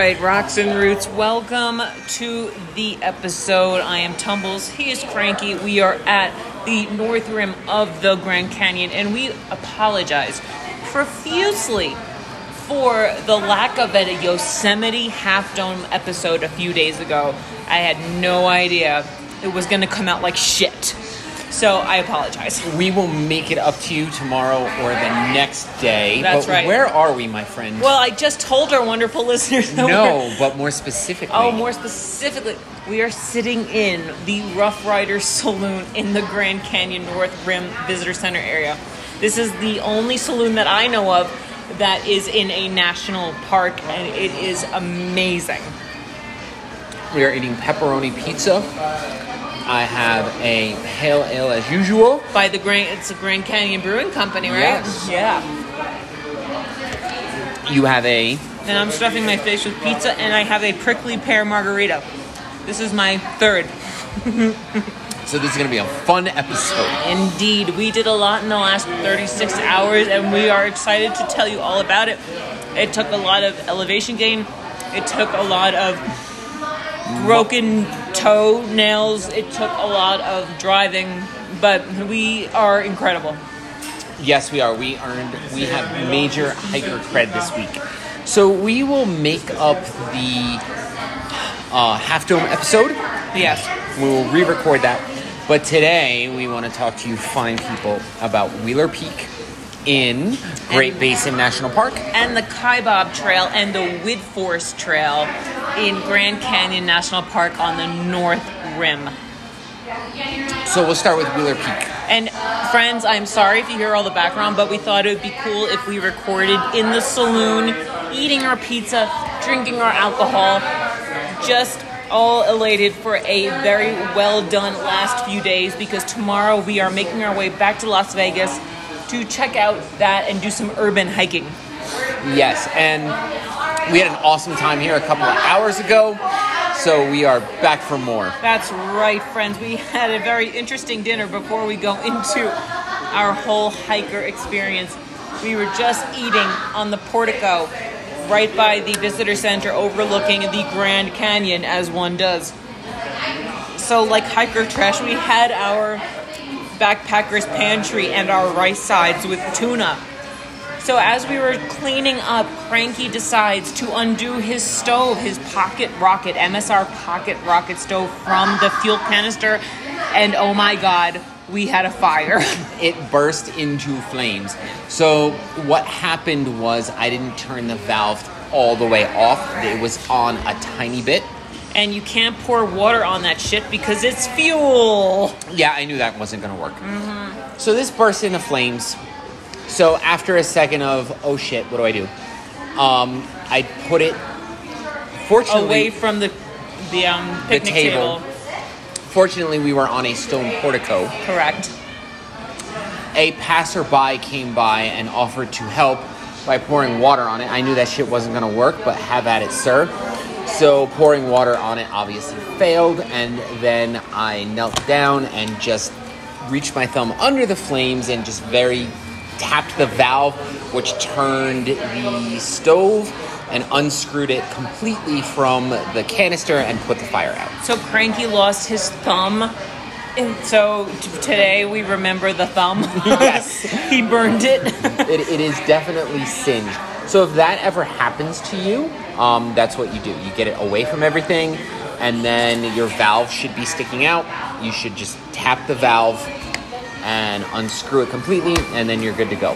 right, Rocks and Roots, welcome to the episode. I am Tumbles, he is Cranky. We are at the north rim of the Grand Canyon, and we apologize profusely for the lack of a Yosemite Half Dome episode a few days ago. I had no idea it was going to come out like shit. So I apologize. We will make it up to you tomorrow or the next day. That's but right. Where are we, my friend? Well, I just told our wonderful listeners that we're- no, but more specifically. Oh, more specifically, we are sitting in the Rough Riders Saloon in the Grand Canyon North Rim Visitor Center area. This is the only saloon that I know of that is in a national park, and it is amazing. We are eating pepperoni pizza. I have a pale ale as usual. By the Grand, it's the Grand Canyon Brewing Company, right? Yes. Yeah. You have a And I'm stuffing my face with pizza, and I have a prickly pear margarita. This is my third. so this is gonna be a fun episode. Indeed, we did a lot in the last 36 hours, and we are excited to tell you all about it. It took a lot of elevation gain, it took a lot of broken toenails, it took a lot of driving, but we are incredible. Yes, we are. We earned. We have major hiker cred this week. So we will make up the uh, half dome episode. Yes. We will re-record that. But today we want to talk to you fine people about Wheeler Peak in Great Basin National Park. And the Kaibab Trail and the Widforss Trail in Grand Canyon National Park on the North Rim. So we'll start with Wheeler Peak. And friends, I'm sorry if you hear all the background, but we thought it would be cool if we recorded in the saloon, eating our pizza, drinking our alcohol, just all elated for a very well done last few days because tomorrow we are making our way back to Las Vegas to check out that and do some urban hiking. Yes, and we had an awesome time here a couple of hours ago. So we are back for more. That's right, friends. We had a very interesting dinner before we go into our whole hiker experience. We were just eating on the portico right by the visitor center overlooking the Grand Canyon, as one does. So, like hiker trash, we had our backpacker's pantry and our rice sides with tuna. So as we were cleaning up, Cranky decides to undo his stove, his pocket rocket, MSR pocket rocket stove from the fuel canister, and oh my god, we had a fire. It burst into flames. So what happened was I didn't turn the valve all the way off. It was on a tiny bit. And you can't pour water on that shit because it's fuel. Yeah, I knew that wasn't going to work. So this burst into flames. So after a second of oh shit, what do I do? Um, I put it. Fortunately, Away from the the um the picnic table. table. Fortunately, we were on a stone portico. Correct. A passerby came by and offered to help by pouring water on it. I knew that shit wasn't going to work, but have at it, sir. So pouring water on it obviously failed, and then I knelt down and just reached my thumb under the flames and just very tapped the valve, which turned the stove and unscrewed it completely from the canister and put the fire out. So Cranky lost his thumb. And so t- today we remember the thumb. Yes. he burned it. it, it is definitely singed. So if that ever happens to you, um, that's what you do. You get it away from everything, and then your valve should be sticking out. You should just tap the valve and unscrew it completely, and then you're good to go.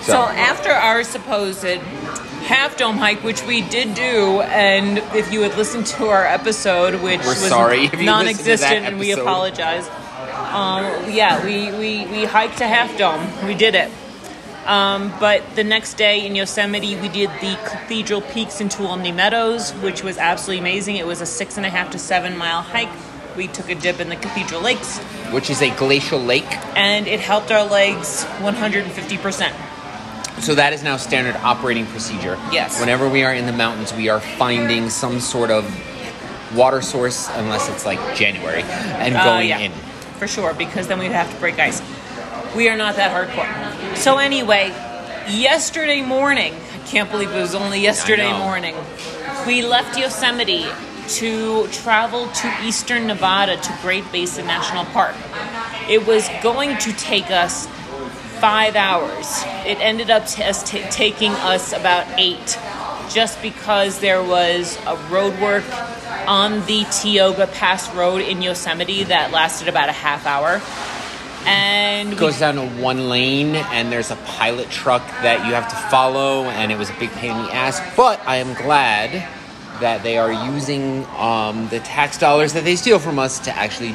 So after our supposed half dome hike, which we did do, and if you had listened to our episode, which We're was sorry if you listened to that non-existent, and we apologize. Um, yeah, we, we, we hiked to Half Dome. We did it. Um, but the next day in Yosemite, we did the Cathedral Peaks in Tuolumne Meadows, which was absolutely amazing. It was a six and a half to seven mile hike. We took a dip in the Cathedral Lakes, which is a glacial lake. and it helped our legs 150%. So that is now standard operating procedure. Yes. Whenever we are in the mountains, we are finding some sort of water source, unless it's like January, and Uh, going yeah, in. For sure, because then we'd have to break ice. We are not that hardcore. So, anyway, yesterday morning, I can't believe it was only yesterday morning, We left Yosemite to travel to eastern Nevada to Great Basin National Park. It was going to take us five hours. It ended up t- t- taking us about eight, just because there was a road work on the Tioga Pass Road in Yosemite that lasted about a half hour. And we goes down to one lane and there's a pilot truck that you have to follow and it was a big pain in the ass but i am glad that they are using um, the tax dollars that they steal from us to actually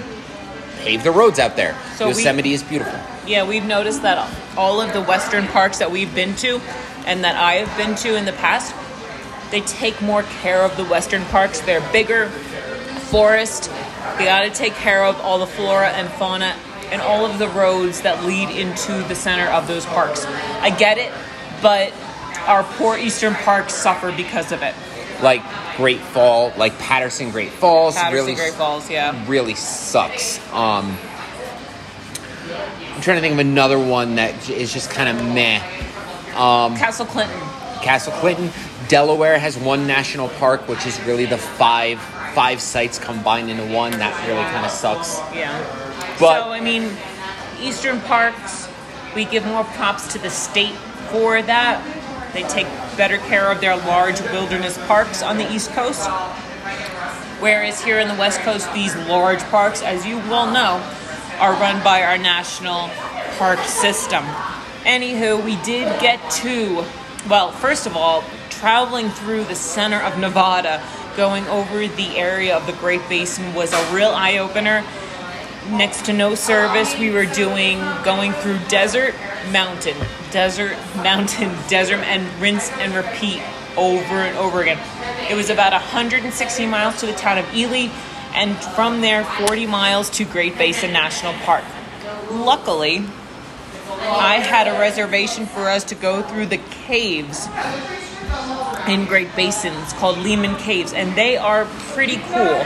pave the roads out there So we- yosemite is beautiful Yeah, we've noticed that all of the Western parks that we've been to and that I have been to in the past, they take more care of the Western parks. They're bigger, forest. They got to take care of all the flora and fauna and all of the roads that lead into the center of those parks. I get it, but our poor Eastern parks suffer because of it. like great fall like Paterson great falls Paterson really Great Falls, yeah. really sucks. Um, I'm trying to think of another one that is just kind of meh. Castle Clinton. Castle Clinton, Delaware has one national park, which is really the five five sites combined into one. That really kind of sucks. Yeah. But- so I mean, Eastern parks, we give more props to the state for that. They take better care of their large wilderness parks on the East Coast. Whereas here in the West Coast, these large parks, as you well know, are run by our national park system. Anywho, we did get to, well, first of all, traveling through the center of Nevada, going over the area of the Great Basin was a real eye opener. Next to no service, we were doing going through desert, mountain, desert, mountain, desert, and rinse and repeat over and over again. It was about 160 miles to the town of Ely, and from there, 40 miles to Great Basin National Park. Luckily, I had a reservation for us to go through the caves in Great Basins called Lehman Caves, and they are pretty cool.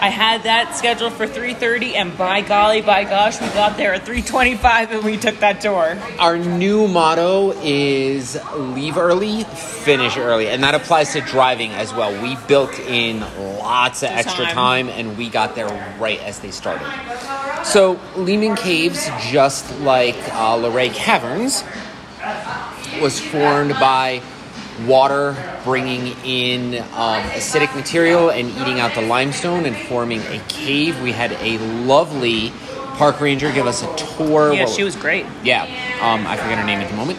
I had that scheduled for 3:30, and by golly, by gosh, we got there at 3:25, and we took that tour. Our new motto is leave early, finish early, and that applies to driving as well. We built in lots of extra time. and we got there right as they started. So Lehman Caves, just like uh, Luray Caverns, was formed by water bringing in um, acidic material and eating out the limestone and forming a cave. We had a lovely park ranger give us a tour. Yeah, Well, she was great. Yeah, um, I forget her name at the moment.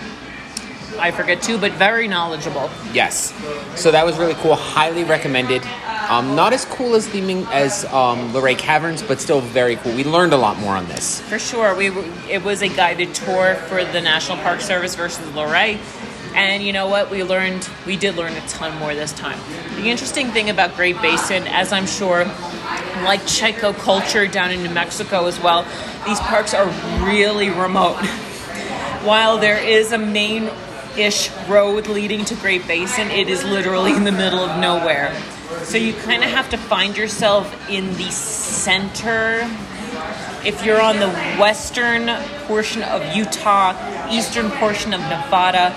I forget too, but very knowledgeable. Yes, so that was really cool. Highly recommended. Um, not as cool as the Ming- as um, Luray Caverns, but still very cool. We learned a lot more on this. For sure, we it was a guided tour for the National Park Service versus Luray. And you know what? We learned, we did learn a ton more this time. The interesting thing about Great Basin, as I'm sure, like Chaco culture down in New Mexico as well, these parks are really remote. While there is a main ish road leading to Great Basin, it is literally in the middle of nowhere. So you kind of have to find yourself in the center if you're on the western portion of Utah, eastern portion of Nevada,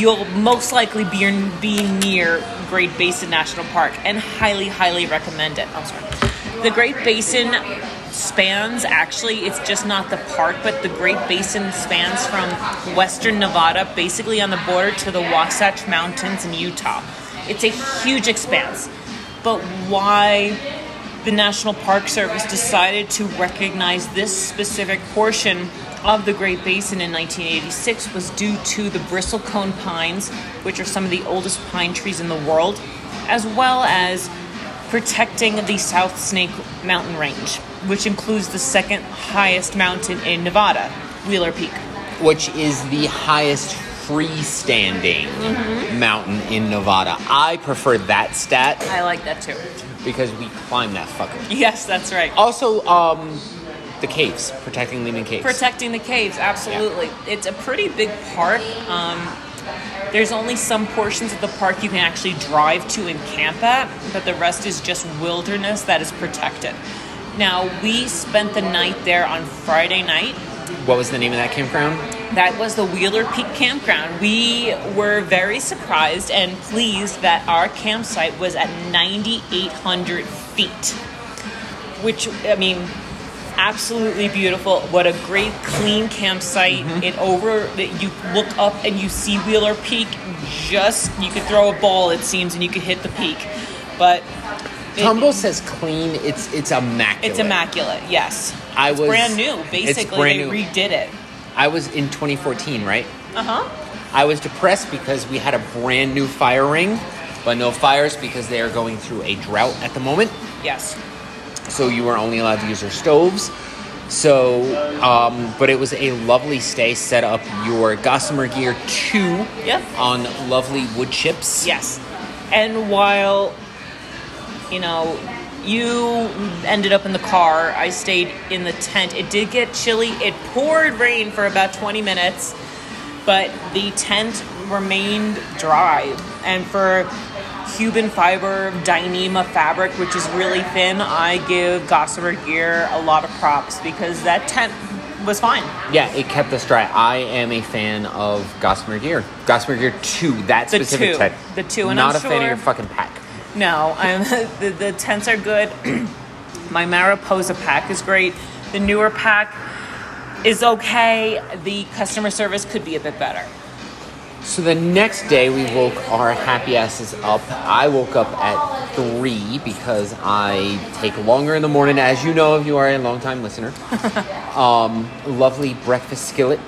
you'll most likely be, be near Great Basin National Park and highly, highly recommend it. I'm sorry. The Great Basin spans actually, it's just not the park, but the Great Basin spans from western Nevada, basically on the border to the Wasatch Mountains in Utah. It's a huge expanse. But why the National Park Service decided to recognize this specific portion of the Great Basin in 1986 was due to the bristlecone pines, which are some of the oldest pine trees in the world, as well as protecting the South Snake Mountain Range, which includes the second highest mountain in Nevada, Wheeler Peak. which is the highest freestanding mountain in Nevada. I prefer that stat I like that too. because we climbed that fucker. Yes, that's right. Also, um, the caves, protecting Lehman Caves. Protecting the caves, absolutely. It's a pretty big park. Um, there's only some portions of the park you can actually drive to and camp at, but the rest is just wilderness that is protected. Now, we spent the night there on Friday night. what was the name of that campground? that was the Wheeler Peak Campground. We were very surprised and pleased that our campsite was at 9,800 feet, which, I mean, absolutely beautiful. What a great, clean campsite. It over, that you look up and you see Wheeler Peak. Just, you could throw a ball, it seems, and you could hit the peak. But it- Tumble says clean. It's it's immaculate. it's immaculate, yes. I it's was- brand new. Basically, brand they new. redid it. I was in 2014, right? Uh huh. I was depressed because we had a brand new fire ring, but no fires because they are going through a drought at the moment. Yes. So you were only allowed to use your stoves. So, um, but it was a lovely stay. Set up your Gossamer Gear 2 Yep. on lovely wood chips. Yes. And while, you know, you ended up in the car, I stayed in the tent. It did get chilly. It poured rain for about 20 minutes, but the tent remained dry. And for Cuben fiber Dyneema fabric, which is really thin, I give Gossamer Gear a lot of props because that tent was fine. Yeah, it kept us dry. I am a fan of Gossamer Gear. Gossamer Gear 2, that The specific two. tent. The two, and Not I'm a fan of your fucking pack. No, I'm, the, the tents are good. My Mariposa pack is great. The newer pack is okay. The customer service could be a bit better. So the next day, we woke our happy asses up. I woke up at 3 because I take longer in the morning, as you know if you are a long-time listener. um, lovely breakfast skillet.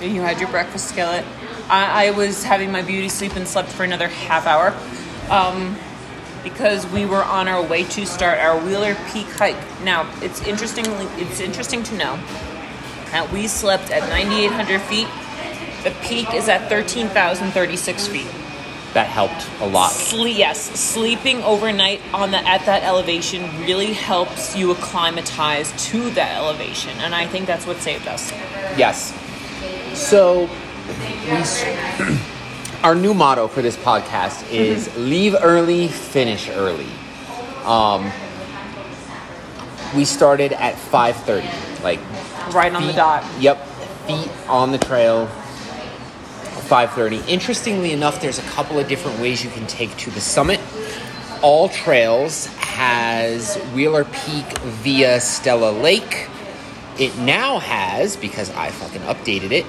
You had your breakfast skillet. I, I was having my beauty sleep and slept for another half hour um, because we were on our way to start our Wheeler Peak hike. Now, it's interestingly it's interesting to know that we slept at 9,800 feet. The peak is at 13,036 feet. That helped a lot. Sleep, yes, sleeping overnight on the at that elevation really helps you acclimatize to that elevation, and I think that's what saved us. Yes. So, we, our new motto for this podcast is leave early, finish early. Um, we started at 5.30, like Right on the dot. Yep, feet on the trail. 5:30. Interestingly enough, there's a couple of different ways you can take to the summit. AllTrails has Wheeler Peak via Stella Lake. It now has, because I fucking updated it,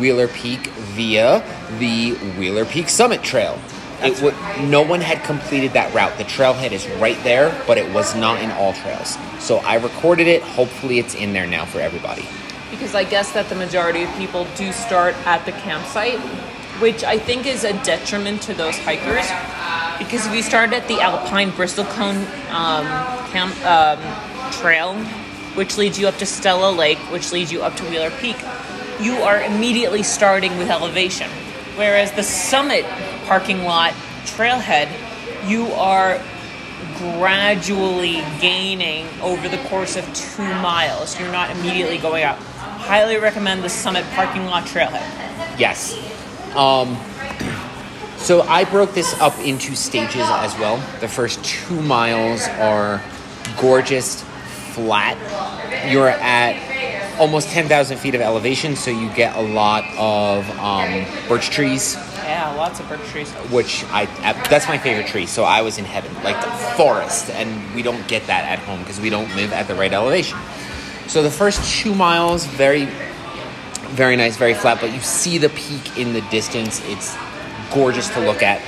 Wheeler Peak via the Wheeler Peak Summit Trail. It would, no one had completed that route. The trailhead is right there, but it was not in AllTrails. So I recorded it. Hopefully, it's in there now for everybody. Because I guess that the majority of people do start at the campsite, which I think is a detriment to those hikers. Because if you start at the Alpine Bristlecone um, camp um, trail, which leads you up to Stella Lake, which leads you up to Wheeler Peak, you are immediately starting with elevation. Whereas the summit parking lot trailhead, you are gradually gaining over the course of two miles. You're not immediately going up. Highly recommend the Summit parking lot trailhead. Yes. Um, so I broke this up into stages as well. The first two miles are gorgeous, flat. You're at almost 10,000 feet of elevation, so you get a lot of um, birch trees, Yeah, lots of birch trees. which I that's my favorite tree. So I was in heaven, like the forest, and we don't get that at home because we don't live at the right elevation. So the first two miles, very, very nice, very flat, but you see the peak in the distance. It's gorgeous to look at.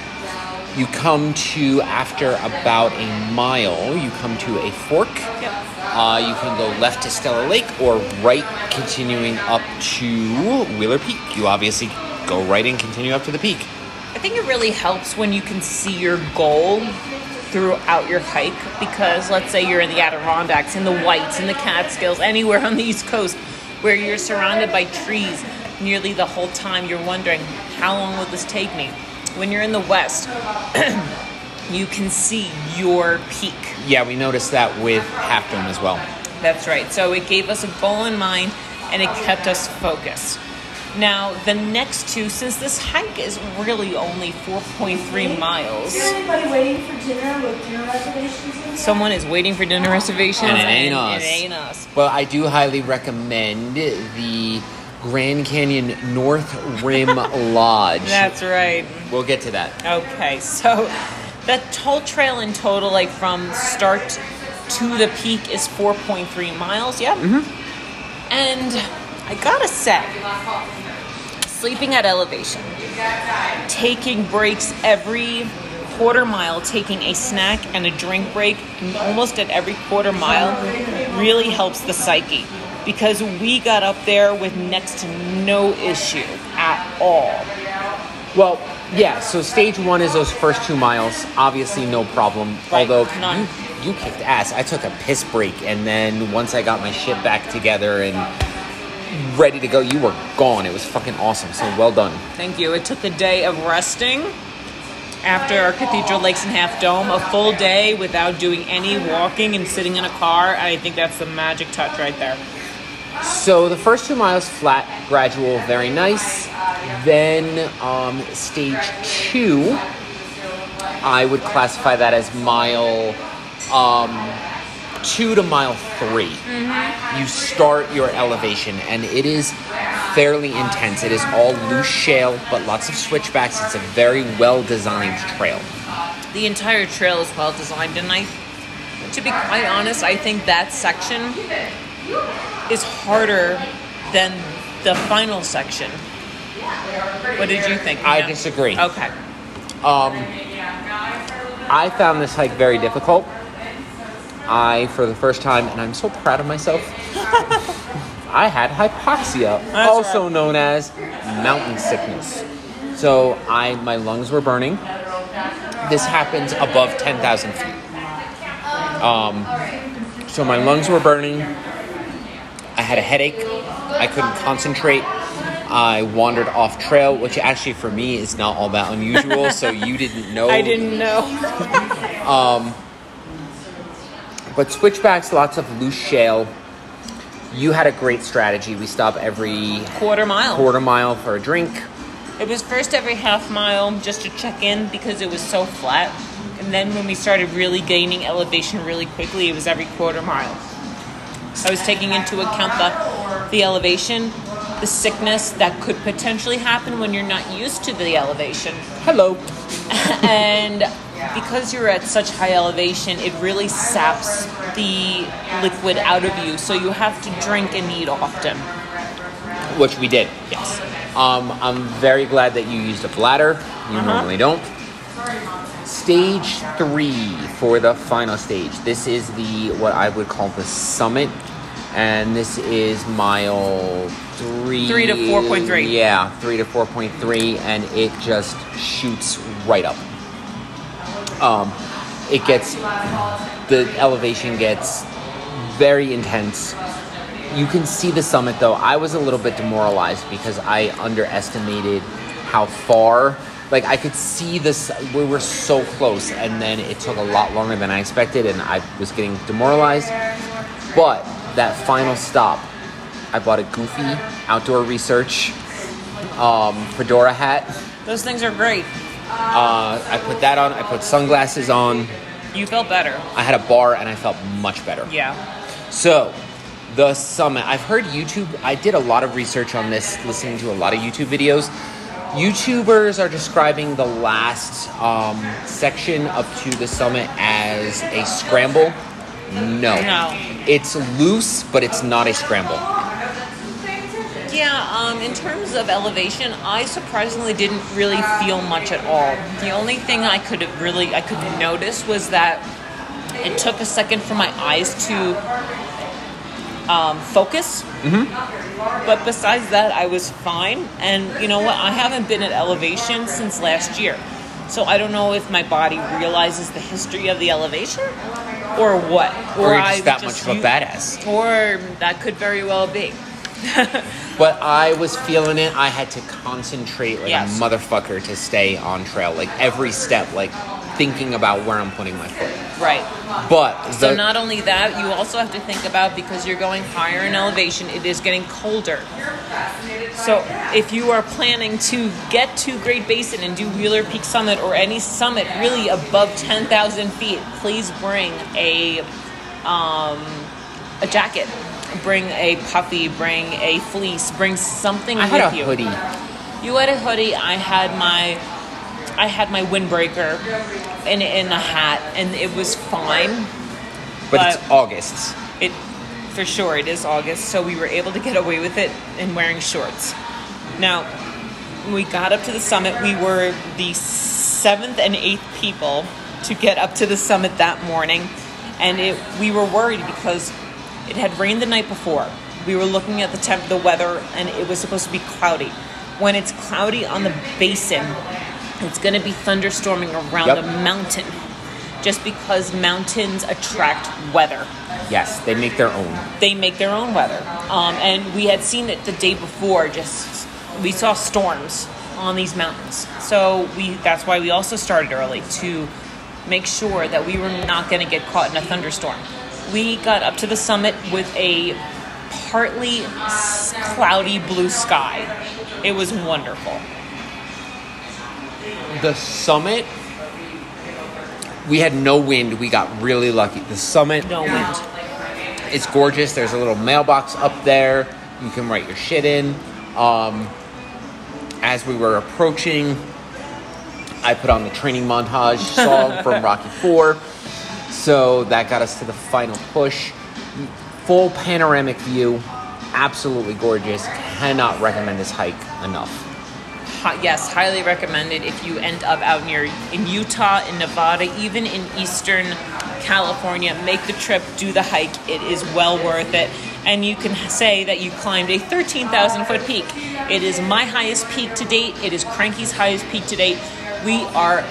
You come to after about a mile, you come to a fork. Yep. Uh, you can go left to Stella Lake or right, continuing up to Wheeler Peak. You obviously go right and continue up to the peak. I think it really helps when you can see your goal throughout your hike because let's say you're in the Adirondacks, in the Whites, in the Catskills, anywhere on the East Coast where you're surrounded by trees nearly the whole time, you're wondering, how long will this take me? When you're in the West, you can see your peak. Yeah, we noticed that with Half Dome as well. That's right. So it gave us a goal in mind and it kept us focused. Now, the next two, since this hike is really only 4.3 miles, Is there anybody waiting for dinner with dinner reservations? someone is waiting for dinner reservations And it ain't us. it ain't us. Well, I do highly recommend the Grand Canyon North Rim Lodge. That's right. We'll get to that. Okay, so that whole trail in total, like from start to the peak, is 4.3 miles. Yep. Mm-hmm. And I gotta say, sleeping at elevation, taking breaks every quarter mile, taking a snack and a drink break almost at every quarter mile really helps the psyche because we got up there with next to no issue at all. Well, yeah, so stage one is those first two miles. Obviously, no problem. Right, Although none. you, you kicked ass. I took a piss break, and then once I got my shit back together and ready to go, you were gone. It was fucking awesome. So well done. Thank you. It took a day of resting after our Cathedral Lakes and Half Dome, a full day without doing any walking and sitting in a car. I think that's the magic touch right there. So the first two miles flat, gradual, very nice. Then um, stage two, I would classify that as mile um, two to mile 3 You start your elevation, and it is fairly intense. It is all loose shale, but lots of switchbacks. It's a very well designed trail. The entire trail is well designed, and I, to be quite honest, I think that section is harder than the final section. What did you think? I disagree. Okay. Um, I found this hike very difficult. I, for the first time, and I'm so proud of myself, I had hypoxia, That's also right. known as mountain sickness. So I, my lungs were burning. This happens above 10,000 feet. Um, so my lungs were burning. I had a headache. I couldn't concentrate. I wandered off trail, which actually for me is not all that unusual. so you didn't know. I didn't know. But switchbacks, lots of loose shale. You had a great strategy. We stop every Quarter mile. quarter mile for a drink. It was first every half mile just to check in because it was so flat. And then when we started really gaining elevation really quickly, it was every quarter mile. I was taking into account the, the elevation, the sickness that could potentially happen when you're not used to the elevation. Hello. and because you're at such high elevation, it really saps the liquid out of you. So you have to drink and eat often. Which we did. Yes. Um, I'm very glad that you used a bladder. You normally don't. Stage three for the final stage. This is the what I would call the summit, and this is mile three. Three to 4.3. Yeah, three to four point three, and it just shoots right up. Um, it gets the elevation gets very intense. You can see the summit though. I was a little bit demoralized because I underestimated how far. Like I could see this, we were so close, and then it took a lot longer than I expected, and I was getting demoralized. But that final stop, I bought a goofy outdoor research um, fedora hat. Those things are great. Uh, I put that on. I put sunglasses on. You felt better. I had a bar, and I felt much better. Yeah. So, the summit. I've heard YouTube. I did a lot of research on this, listening to a lot of YouTube videos. YouTubers are describing the last um, section up to the summit as a scramble. No. No. It's loose, but it's not a scramble. Yeah, um, in terms of elevation, I surprisingly didn't really feel much at all. The only thing I could really I could notice was that it took a second for my eyes to um, focus. Mm-hmm. But besides that, I was fine. And you know what? I haven't been at elevation since last year. So I don't know if my body realizes the history of the elevation or what. Or, I just that much of a badass. Or that could very well be. But I was feeling it. I had to concentrate like Yes. a motherfucker to stay on trail. Like every step, like thinking about where I'm putting my foot. Right. But So not only that, you also have to think about because you're going higher in elevation, it is getting colder. So if you are planning to get to Great Basin and do Wheeler Peak Summit or any summit really above 10,000 feet, please bring a um, a jacket. Bring a puffy, bring a fleece, bring something I with had a you. hoodie. You had a hoodie. I had my, I had my windbreaker, and in a hat, and it was fine. But, But- it's August. It, for sure, it is August, so we were able to get away with it in wearing shorts. Now, when we got up to the summit, we were the seventh and eighth people to get up to the summit that morning, and it, we were worried because it had rained the night before. We were looking at the temp, the weather, and it was supposed to be cloudy. When it's cloudy on the basin, it's going to be thunderstorming around Yep. the mountain, just because mountains attract weather Yes, they make their own. they make their own weather. Um, and we had seen it the day before. Just we saw storms on these mountains, so we that's why we also started early to make sure that we were not going to get caught in a thunderstorm. We got up to the summit with a partly cloudy blue sky. It was wonderful. The summit, we had no wind. We got really lucky. The summit, No wind. it's gorgeous. There's a little mailbox up there. You can write your shit in. Um, as we were approaching, I put on the training montage song from Rocky Four. So that got us to the final push. Full panoramic view, absolutely gorgeous. Cannot recommend this hike enough. Yes, highly recommended if you end up out near in Utah, in Nevada, even in Eastern California. Make the trip, do the hike. It is well worth it. And you can say that you climbed a 13,000 foot peak. It is my highest peak to date. It is Cranky's highest peak to date. We are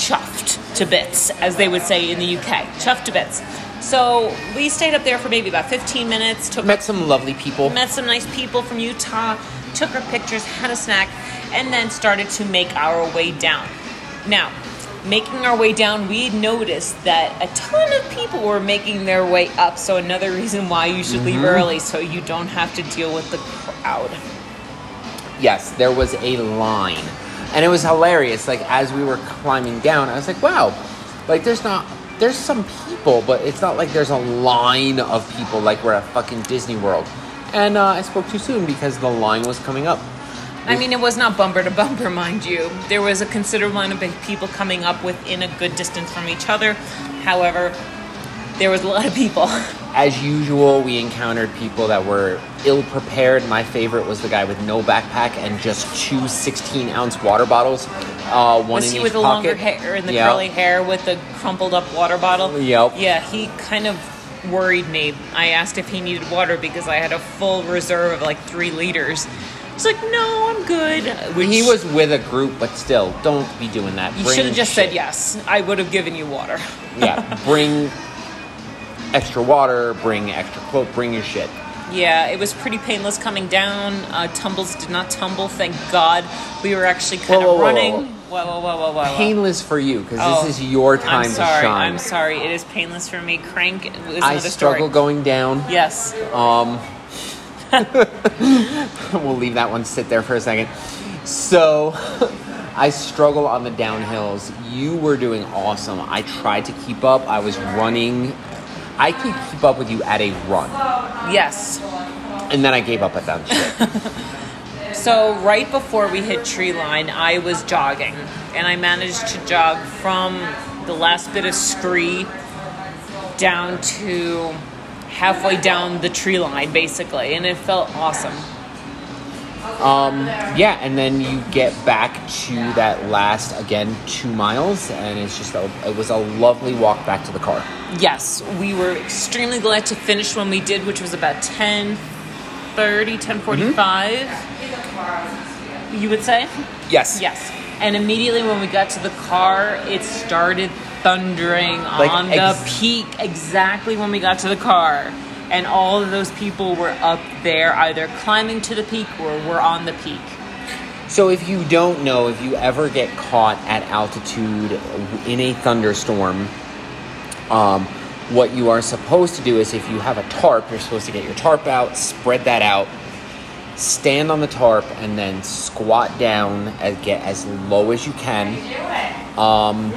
chuffed to bits, as they would say in the UK. Chuffed to bits. So we stayed up there for maybe about 15 minutes, took Met some lovely people. met some nice people from Utah, took our pictures, had a snack, and then started to make our way down. Now, making our way down, we noticed that a ton of people were making their way up. So, another reason why you should leave mm-hmm. early so you don't have to deal with the crowd. yes, there was a line. And it was hilarious. Like as we were climbing down, I was like, wow, like there's not there's some people, but it's not like there's a line of people like we're at fucking Disney World. And uh, I spoke too soon because the line was coming up. I mean, it was not bumper to bumper, mind you. There was a considerable amount of people coming up within a good distance from each other. However, there was a lot of people. As usual, we encountered people that were ill prepared. My favorite was the guy with no backpack and just two 16 ounce water bottles, uh, one Was he with the pocket. longer hair and the Yeah. curly hair with the crumpled up water bottle? Yep. Yeah, he kind of worried me. I asked if he needed water because I had a full reserve of like three liters. He's like, no, I'm good. Which He was with a group, but still, don't be doing that. You should have just shit. said yes. I would have given you water. yeah, bring extra water, bring extra clothes, bring your shit. Yeah, it was pretty painless coming down. Uh, tumbles did not tumble, thank God. We were actually kind Whoa, of whoa, running. whoa. Whoa, whoa, whoa, whoa, whoa. whoa. Painless for you because Oh, this is your time I'm sorry. to shine. I'm sorry. It is painless for me. Crank is another I struggle story. going down. Yes. Um, we'll leave that one sit there for a second. So, I struggle on the downhills. You were doing awesome. I tried to keep up. I was running. I could keep up with you at a run, Yes. and then I gave up at that shit. So right before we hit tree line, I was jogging, and I managed to jog from the last bit of scree down to halfway down the tree line, basically, and it felt awesome. Um, yeah, and then you get back to that last again two miles, and it's just a, it was a lovely walk back to the car. Yes, we were extremely glad to finish when we did, which was about 10 1045 You would say? Yes. Yes. And immediately when we got to the car, it started thundering Like on the peak exactly when we got to the car. And all of those people were up there either climbing to the peak or were on the peak. So if you don't know, if you ever get caught at altitude in a thunderstorm, um, what you are supposed to do is if you have a tarp, you're supposed to get your tarp out, spread that out, stand on the tarp, and then squat down and get as low as you can. Um,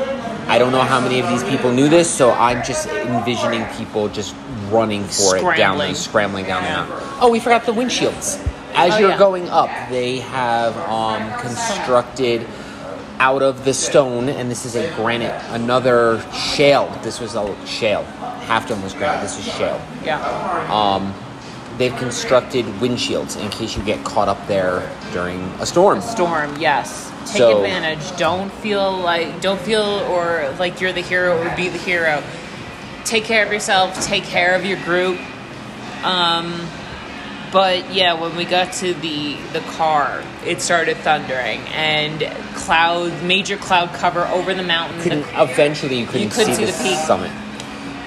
I don't know how many of these people knew this, so I'm just envisioning people just running for it down Scrambling. the scrambling down Yeah. the mountain. Oh, we forgot the windshields. As Oh, you're yeah. going up, they have um, constructed out of the stone, and this is a granite, another shale. This was a shale. Half dome was granite. This is shale. Yeah. Um, they've constructed windshields in case you get caught up there during a storm. Storm, yes. Take So- advantage. Don't feel like don't feel or like you're the hero or be the hero. Take care of yourself. Take care of your group. Um, but yeah, when we got to the the car, it started thundering and cloud, major cloud cover over the mountain. The eventually, you couldn't, You couldn't see, see the, the peak. summit.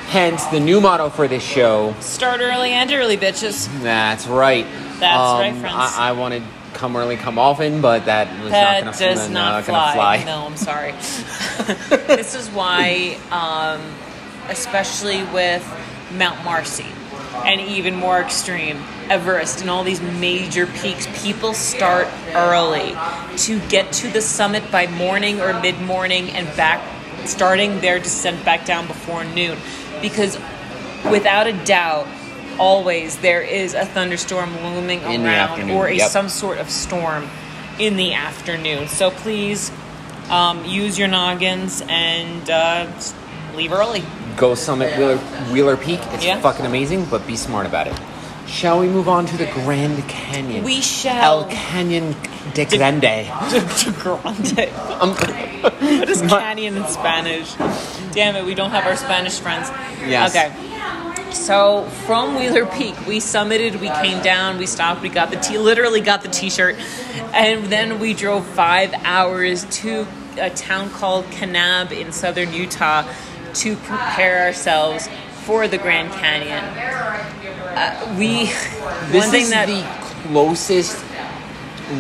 Hence, the new motto for this show. Start early and early, bitches. That's right. That's Um, right, friends. I, I wanted come early, come often, but that was That not not uh, fly. fly. No, I'm sorry. this is why, um, especially with Mount Marcy and even more extreme, Everest and all these major peaks, people start early to get to the summit by morning or mid morning and back, starting their descent back down before noon. Because without a doubt, always there is a thunderstorm looming In around or a yep. some sort of storm in the afternoon. So please um, use your noggins and uh, leave early. Go summit Wheeler, Wheeler Peak. It's Yeah. fucking amazing, but be smart about it. Shall we move on to the Grand Canyon? We shall. El Canyon de Grande. De Grande. Um, What is canyon in Spanish? Damn it, we don't have our Spanish friends. Yes. Okay. So from Wheeler Peak, we summited, we came down, we stopped, we got the t literally got the t-shirt, and then we drove five hours to a town called Kanab in southern Utah to prepare ourselves for the Grand Canyon. Uh, we this one thing is that the closest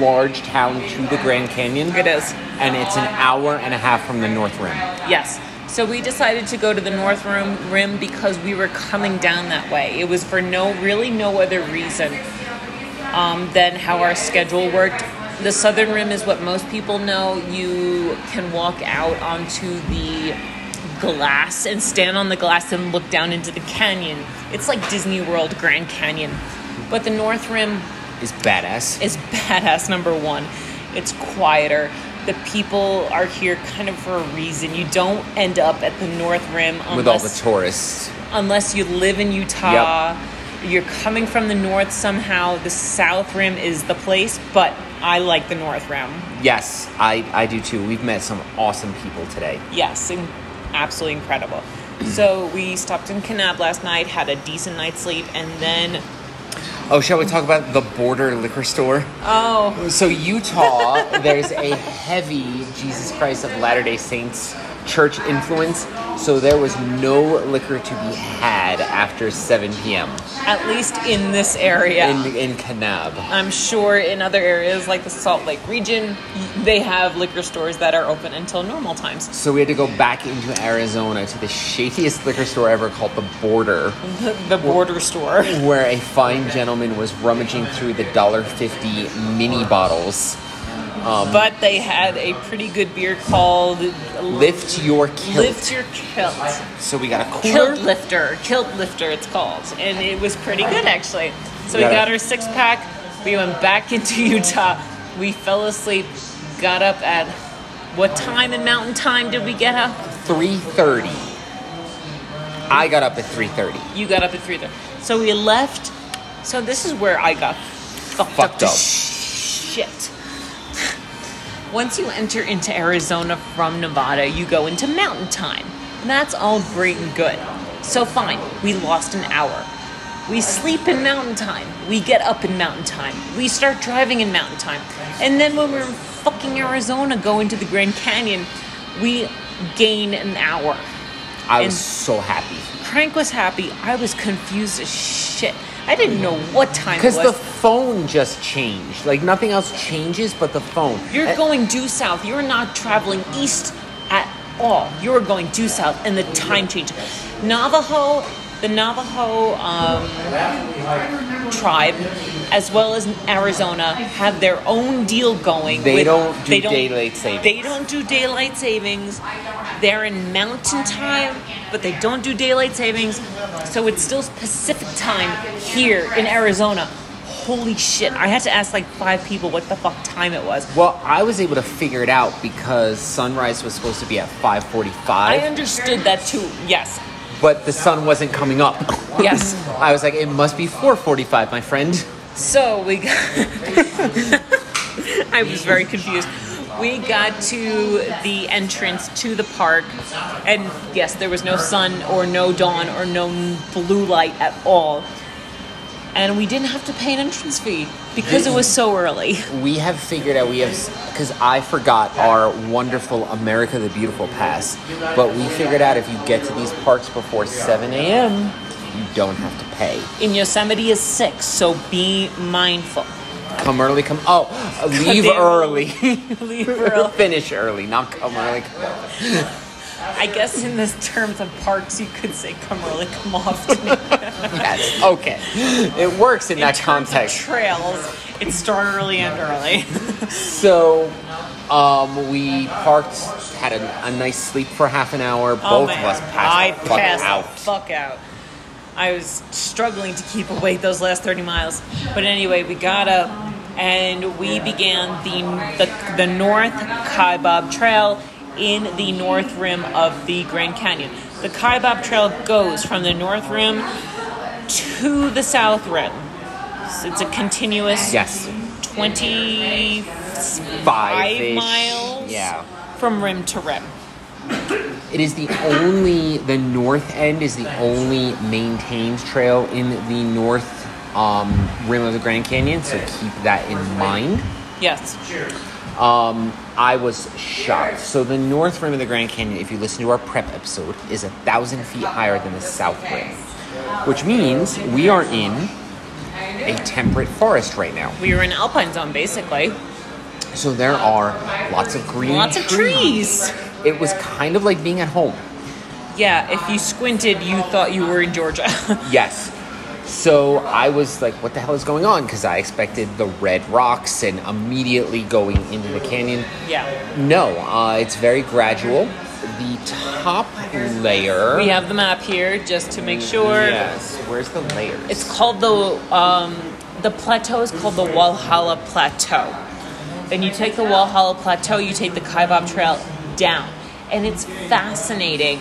large town to the Grand Canyon. it is. and it's an hour and a half from the North Rim. Yes. So we decided to go to the North Rim, Rim because we were coming down that way. It was for no, really no other reason um, than how our schedule worked. The Southern Rim is what most people know. You can walk out onto the glass and stand on the glass and look down into the canyon. It's like Disney World Grand Canyon. But the North Rim Is badass. is badass number one it's quieter the people are here kind of for a reason you don't end up at the north rim unless, with all the tourists. unless you live in utah you're coming from the north somehow the south rim is the place but i like the north rim Yes, I, I do too. We've met some awesome people today. yes in- absolutely incredible so we stopped in kanab last night had a decent night's sleep and then Oh, shall we talk about the border liquor store? oh So Utah, there's a heavy Jesus Christ of Latter-day Saints church influence. So there was no liquor to be had after 7 p.m. at least in this area in in Kanab. I'm sure in other areas like the Salt Lake region, they have liquor stores that are open until normal times. So we had to go back into Arizona to the shadiest liquor store ever called the Border. The border store. where a fine gentleman was rummaging through the $1.50 mini bottles. Um, but they had a pretty good beer called Lift your kilt. Lift Your Kilt. So we got a cooler. Kilt Lifter. Kilt Lifter, it's called. And it was pretty good, actually. So we Got got our six pack. We went back into Utah. We fell asleep, got up at what time in mountain time did we get up? 3.30. I got up at 3.30. You got up at 3 So we left. So this is where I got fucked, Fucked up up. shit. Once you enter into Arizona from Nevada, you go into mountain time. And that's all great and good. So fine, we lost an hour. We sleep in mountain time. We get up in mountain time. We start driving in mountain time. And then when we're in fucking Arizona going to the Grand Canyon, we gain an hour. I And- was so happy. Crank was happy. I was confused as shit. I didn't know what time it was. Because the phone just changed. Like nothing else changes but the phone. You're Eh, going due south. You're not traveling east at all. You're going due south, and the time change. Navajo, the Navajo um, tribe, as well as Arizona, have their own deal going. They with- don't do daylight savings. They don't do daylight savings. They're in mountain time, but they don't do daylight savings. So it's still Pacific time here in Arizona. Holy shit. I had to ask like five people what the fuck time it was. Well, I was able to figure it out because sunrise was supposed to be at 5:45, I understood that too. Yes. But the sun wasn't coming up. Yes. I was like, it must be 4:45, my friend. So we got. I was very confused. We got to the entrance to the park, and yes, there was no sun or no dawn or no blue light at all. And we didn't have to pay an entrance fee because it was so early. We have figured out we have because I forgot our wonderful America the Beautiful pass, but we figured out if you get to these parks before 7 a.m., you don't have to pay. In Yosemite is six, so be mindful. Come early, come. Oh, leave early. Leave early. Finish early, not come early. come early. I guess in this terms of parks, you could say come early, come often. Yes, okay. It works in, in that context. trails, it's start early and early. So, um, we parked, had a, a nice sleep for half an hour. Oh, Both of us passed I fuck passed out. the fuck out. I was struggling to keep awake those last 30 miles. But anyway, we got up and we began the, the, the North Kaibab Trail in the north rim of the Grand Canyon. The Kaibab Trail goes from the north rim to the south rim. So it's a continuous Yes, 25 five miles Yeah. from rim to rim. It is the only, the north end is the only maintained trail in the north um, rim of the Grand Canyon, so keep that in mind. Yes. Um, I was shocked. So the north rim of the Grand Canyon, if you listen to our prep episode, is a thousand feet higher than the south rim, which means we are in a temperate forest right now. We were in Alpine Zone basically. So there are lots of green, Lots of trees. It was kind of like being at home. Yeah, if you squinted, you thought you were in Georgia. Yes. So I was like, what the hell is going on? Because I expected the red rocks and immediately going into the canyon. yeah. No, uh, it's very gradual. The top layer. We have the map here just to make sure. Yes. Where's the layers? It's called the um, the plateau is called the Walhalla Plateau. Then you take the Walhalla Plateau, you take the Kaibab Trail down, and it's fascinating.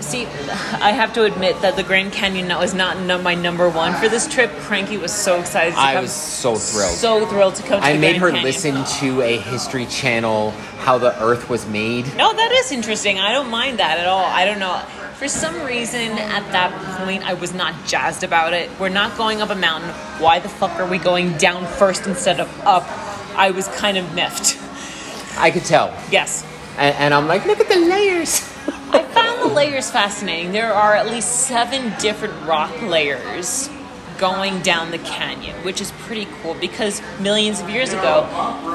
See, I have to admit that the Grand Canyon was not no- my number one for this trip. Cranky was so excited. To I come, was so thrilled. so thrilled to come. To I made Grand her Canyon. listen to a History Channel how the Earth was made. No, that is interesting. I don't mind that at all. I don't know. For some reason, at that point, I was not jazzed about it. We're not going up a mountain. Why the fuck are we going down first instead of up? I was kind of miffed. I could tell, Yes. and, and I'm like, look at the layers. I found the layers fascinating. There are at least seven different rock layers going down the canyon, which is pretty cool because millions of years ago,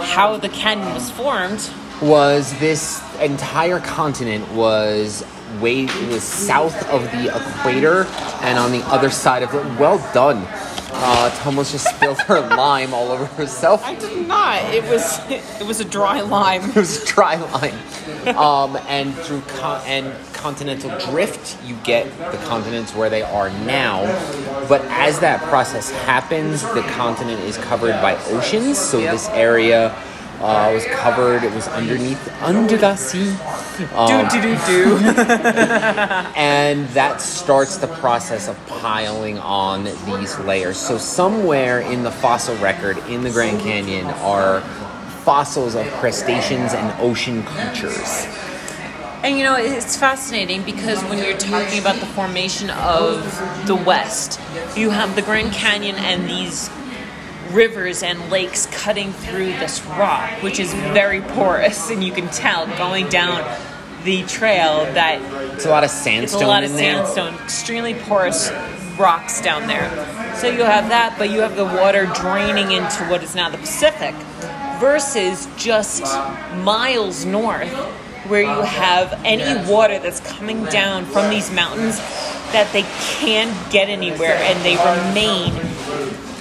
how the canyon was formed was this entire continent was way it was south of the equator and on the other side of it. Well done. Uh, almost just spilled her lime all over herself. I did not. It was it was a dry lime. It was a dry lime. Um, and through con- and continental drift, you get the continents where they are now. But as that process happens, the continent is covered by oceans. So Yep. this area uh, was covered. It was underneath under the sea. Um, do do do. and that starts the process of piling on these layers. So somewhere in the fossil record in the Grand Canyon are fossils of crustaceans and ocean creatures. And you know, it's fascinating because when you're talking about the formation of the West, you have the Grand Canyon and these rivers and lakes cutting through this rock, which is very porous, and you can tell going down the trail that It's a lot of sandstone. it's a lot of in there. sandstone, extremely porous rocks down there. So you have that, but you have the water draining into what is now the Pacific, versus just miles north, where you have any water that's coming down from these mountains that they can't get anywhere and they remain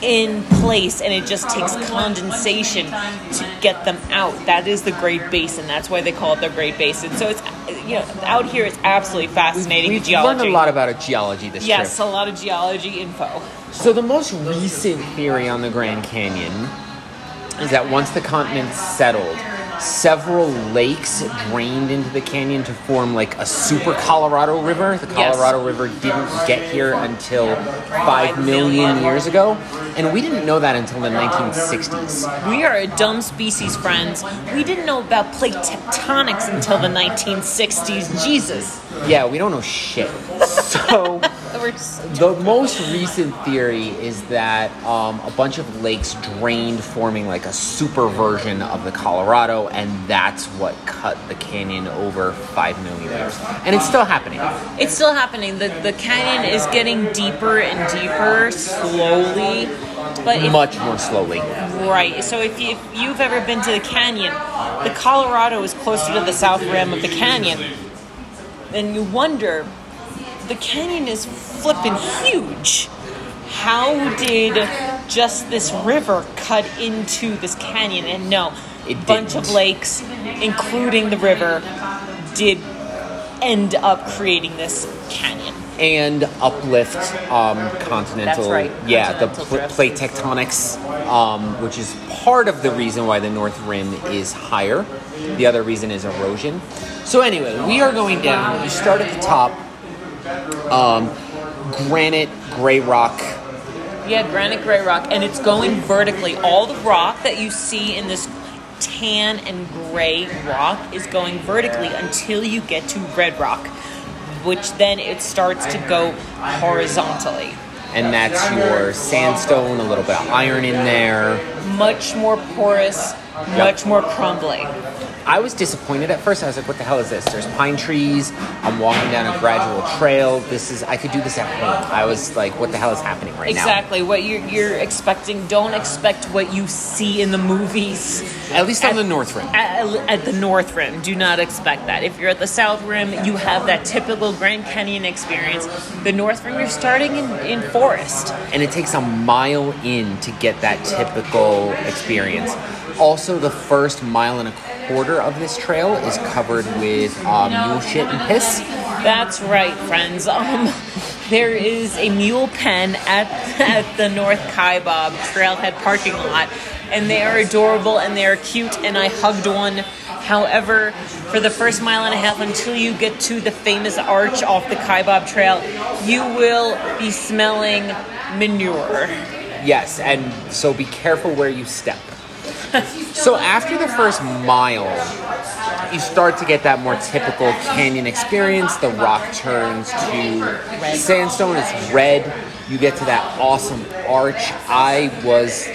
in place and it just takes condensation to get them out. That is the Great Basin. That's why they call it the Great Basin. So it's you know out here it's absolutely fascinating We've geology. learned a lot about geology this yes, trip. a lot of geology info. So the most recent theory on the Grand Canyon is that once the continent settled, several lakes drained into the canyon to form like a super Colorado River. The Yes. Colorado River didn't get here until five million years ago, and we didn't know that until the 1960s. We are a dumb species, friends. We didn't know about plate tectonics until the 1960s. Jesus. Yeah, we don't know shit. So. The most recent theory is that um, a bunch of lakes drained, forming like a super version of the Colorado, and that's what cut the canyon over five million years. And it's still happening. It's still happening. The the canyon is getting deeper and deeper slowly. But if, Much more slowly. right, so if, you, if you've ever been to the canyon, the Colorado is closer to the south rim of the canyon, and you wonder, the canyon is flipping huge. How did just this river cut into this canyon? And no, It a bunch of didn't. lakes, including the river, did end up creating this canyon. And uplift um, continental. That's right, Yeah, the pl- plate tectonics, um, which is part of the reason why the North Rim is higher. The other reason is erosion. So anyway, we are going down. We start at the top. Um, granite, gray rock. Yeah, granite gray rock, and it's going vertically. All the rock that you see in this tan and gray rock is going vertically until you get to red rock, which then it starts to go horizontally. and that's your sandstone, a little bit of iron in there. Much more porous, much more crumbly. I was disappointed at first. I was like, "What the hell is this?" There's pine trees. I'm walking down a gradual trail. This is I could do this at home. I was like, "What the hell is happening right now? Exactly what you're, you're expecting. Don't expect what you see in the movies. At least on the North Rim. At, at the North Rim, do not expect that. If you're at the South Rim, you have that typical Grand Canyon experience. The North Rim, you're starting in, in forest. and it takes a mile in to get that typical experience. Also, the first mile and a quarter of this trail is covered with uh, mule shit and piss. That's right, friends. Um, there is a mule pen at, at the North Kaibab Trailhead parking lot, and they are adorable and they are cute, and I hugged one. However, for the first mile and a half until you get to the famous arch off the Kaibab Trail, you will be smelling manure. Yes, and so be careful where you step. so after the first mile, you start to get that more typical canyon experience. The rock turns to sandstone, it's red. You get to that awesome arch. I was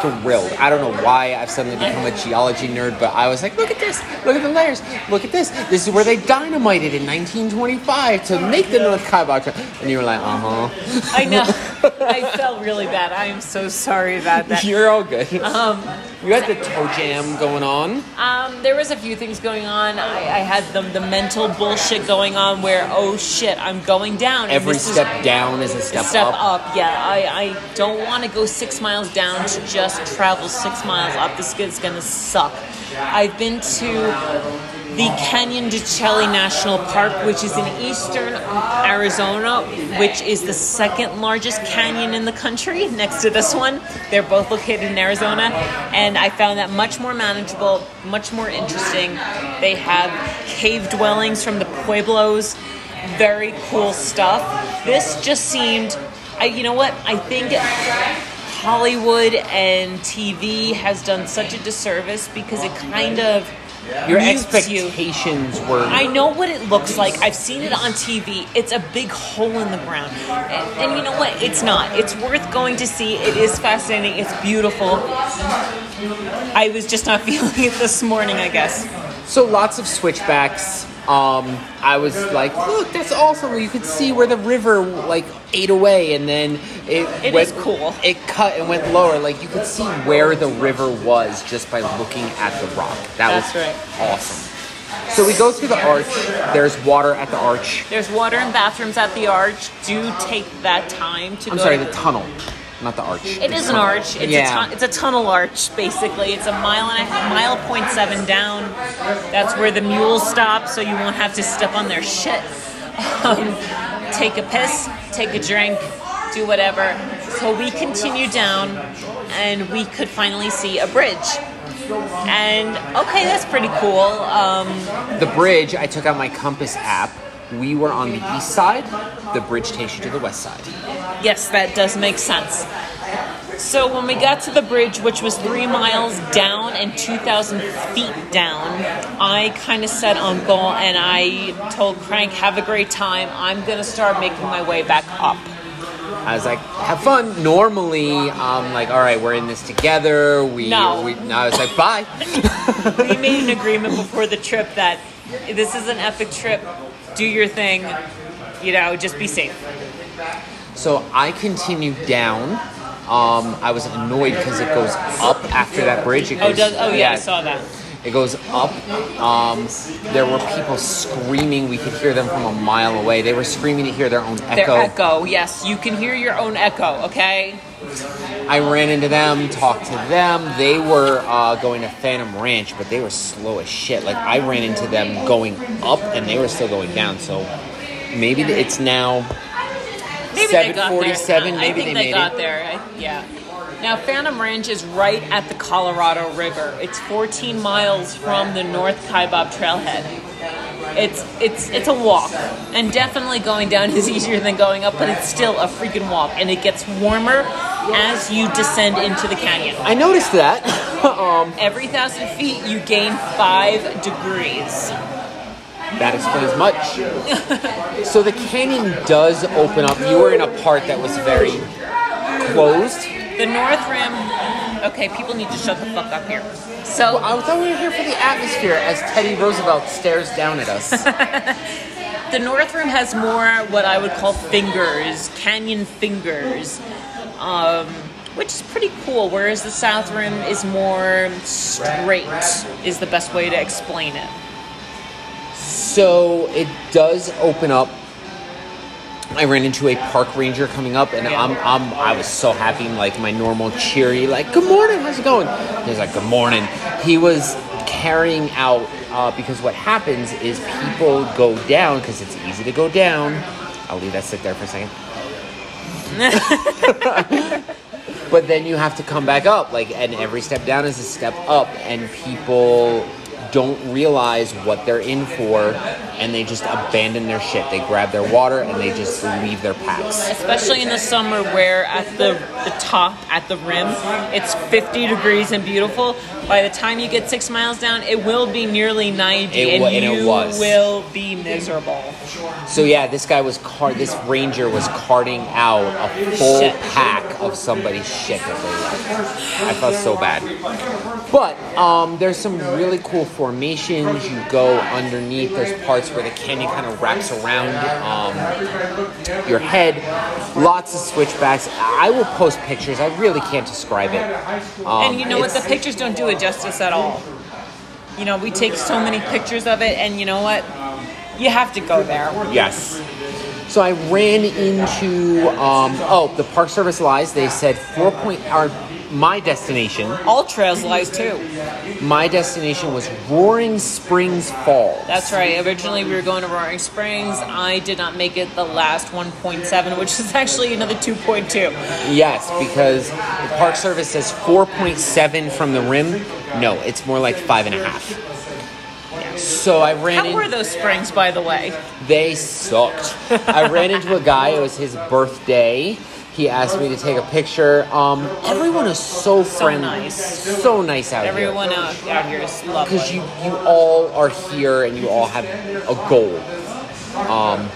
thrilled. I don't know why I've suddenly become a geology nerd, but I was like, look at this, look at the layers, look at this. This is where they dynamited in 1925 to make the North Kaibab. And you were like, uh huh. I know. I felt really bad. I am so sorry about that. You're all good. Um, you had the toe jam going on. Um, there was a few things going on. I, I had the, the mental bullshit going on where, oh shit, I'm going down. Every this is step down is a step, up. step up. up. Yeah, I, I don't want to go six miles down to just travel six miles up. This is gonna suck. I've been to the Canyon de Chelly National Park, which is in eastern Arizona, which is the second largest canyon in the country next to this one. They're both located in Arizona, and I found that much more manageable, much more interesting. They have cave dwellings from the Pueblos, very cool stuff. This just seemed, I, you know what? I think Hollywood and TV has done such a disservice because it kind of Your mutes you. expectations were. I know what it looks like. I've seen it on TV. It's a big hole in the ground. And, and you know what? It's not. It's worth going to see. It is fascinating. It's beautiful. I was just not feeling it this morning, I guess. So lots of switchbacks. Um, I was like, look, that's awesome. You could see where the river like ate away, and then it It went, cool. It cut and went lower. Like you could see where the river was just by looking at the rock. That That's was right. awesome. So we go through the arch. There's water at the arch. There's water and bathrooms at the arch. Do take that time to I'm sorry, the tunnel, not the arch. It is an arch. It's Yeah. a tun- it's a tunnel arch basically. It's a mile and a half, mile point seven down. That's where the mules stop, so you won't have to step on their shit. Um, take a piss, take a drink, do whatever. So we continue down, and we could finally see a bridge. And okay, that's pretty cool. Um, The bridge, I took out my compass app. We were on the east side. The bridge takes you to the west side. Yes, that does make sense. So when we got to the bridge, which was three miles down and 2,000 feet down, I kind of set on goal and I told Crank, have a great time. I'm going to start making my way back up. I was like, have fun. Normally, I'm like, all right, we're in this together. We, No. we no, I was like, bye. We made an agreement before the trip that this is an epic trip. Do your thing. You know, just be safe. So I continued down. Um, I was annoyed because it goes up after that bridge. It Oh, does, oh yeah, I saw that. It goes up. Um, there were people screaming. We could hear them from a mile away. They were screaming to hear their own echo. Their echo. yes. You can hear your own echo, okay? I ran into them, talked to them. They were uh, going to Phantom Ranch, but they were slow as shit. Like I ran into them going up, and they were still going down. So maybe it's now Maybe they got there. 747. I Maybe think they got it. there. I, yeah. Now, Phantom Ranch is right at the Colorado River. It's 14 miles from the North Kaibab Trailhead. It's it's it's a walk, and definitely going down is easier than going up, but it's still a freaking walk, and it gets warmer as you descend into the canyon. I noticed that. um, Every thousand feet, you gain five degrees. that explains much. so the canyon does open up. You were in a part that was very closed. The North Rim. Okay, people need to shut the fuck up here. So I thought we were here for the atmosphere as Teddy Roosevelt stares down at us. The North Rim has more what I would call fingers, canyon fingers, um, which is pretty cool. Whereas the South Rim is more straight, is the best way to explain it. So it does open up. I ran into a park ranger coming up, and I'm, I'm I was so happy, like my normal cheery, like "Good morning, how's it going?" He's like "Good morning." He was carrying out uh, because what happens is people go down because it's easy to go down. I'll leave that sit there for a second. but then you have to come back up, like, and every step down is a step up, and people don't realize what they're in for, and they just abandon their shit. They grab their water and they just leave their packs. Especially in the summer where at the, the top, at the rim, it's 50 degrees and beautiful. By the time you get six miles down, it will be nearly 90 It and and you it was. will be miserable. So yeah, this guy was car. This ranger was carting out a full Shit. pack of somebody's shit that they left. I felt so bad. But um, there's some really cool formations. You go underneath. There's parts where the canyon kind of wraps around um, your head. Lots of switchbacks. I will post pictures. I really can't describe it. Um, and you know what? The pictures don't do it justice at all. You know, we take so many pictures of it, and you know what? You have to go there. Yes. So I ran into um, oh the Park Service lies. They said four point our my destination. AllTrails lies too. My destination was Roaring Springs Falls. That's right. Originally, we were going to Roaring Springs. I did not make it the last 1.7, which is actually another 2.2. Yes, because the Park Service says four point seven from the rim. No, it's more like five and a half. So I ran. How in- were those springs, by the way? They sucked. I ran into a guy. It was his birthday. He asked me to take a picture. Um, everyone is so friendly, nice. so nice out here. Everyone out, out here is lovely. because you you all are here and you all have a goal. Um,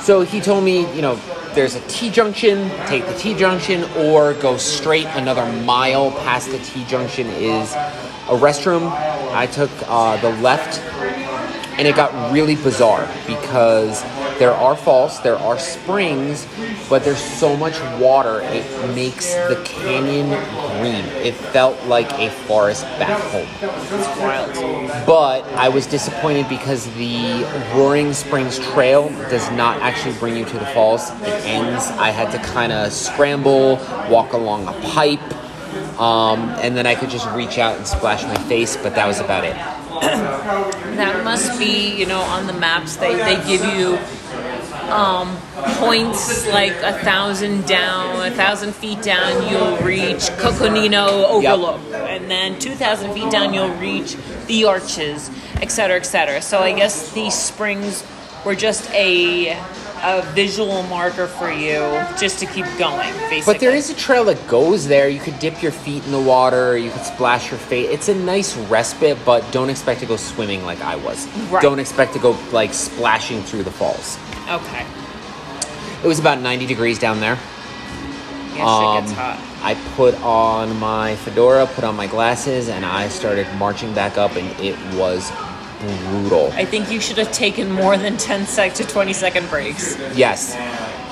so he told me, you know, there's a T junction, take the T junction, or go straight another mile past the T junction is a restroom. I took uh, the left, and it got really bizarre because There are falls, there are springs, but there's so much water, it makes the canyon green. It felt like a forest back home. It's wild. But I was disappointed because the Roaring Springs Trail does not actually bring you to the falls. It ends. I had to kind of scramble, walk along a pipe, um, and then I could just reach out and splash my face, but that was about it. That must be, you know, on the maps they, they give you um, points like a thousand down, a thousand feet down, you'll reach Coconino Overlook, and then two thousand feet down, you'll reach the Arches, et cetera, et cetera. So I guess these springs were just a a visual marker for you, just to keep going. Basically, But there is a trail that goes there. You could dip your feet in the water. You could splash your face. It's a nice respite, but don't expect to go swimming like I was. Right. Don't expect to go like splashing through the falls. Okay. It was about 90 degrees down there. Yeah, shit gets Um, hot. I put on my fedora, put on my glasses, and I started marching back up, and it was brutal. I think you should have taken more than 10 sec to 20 second breaks. Yes.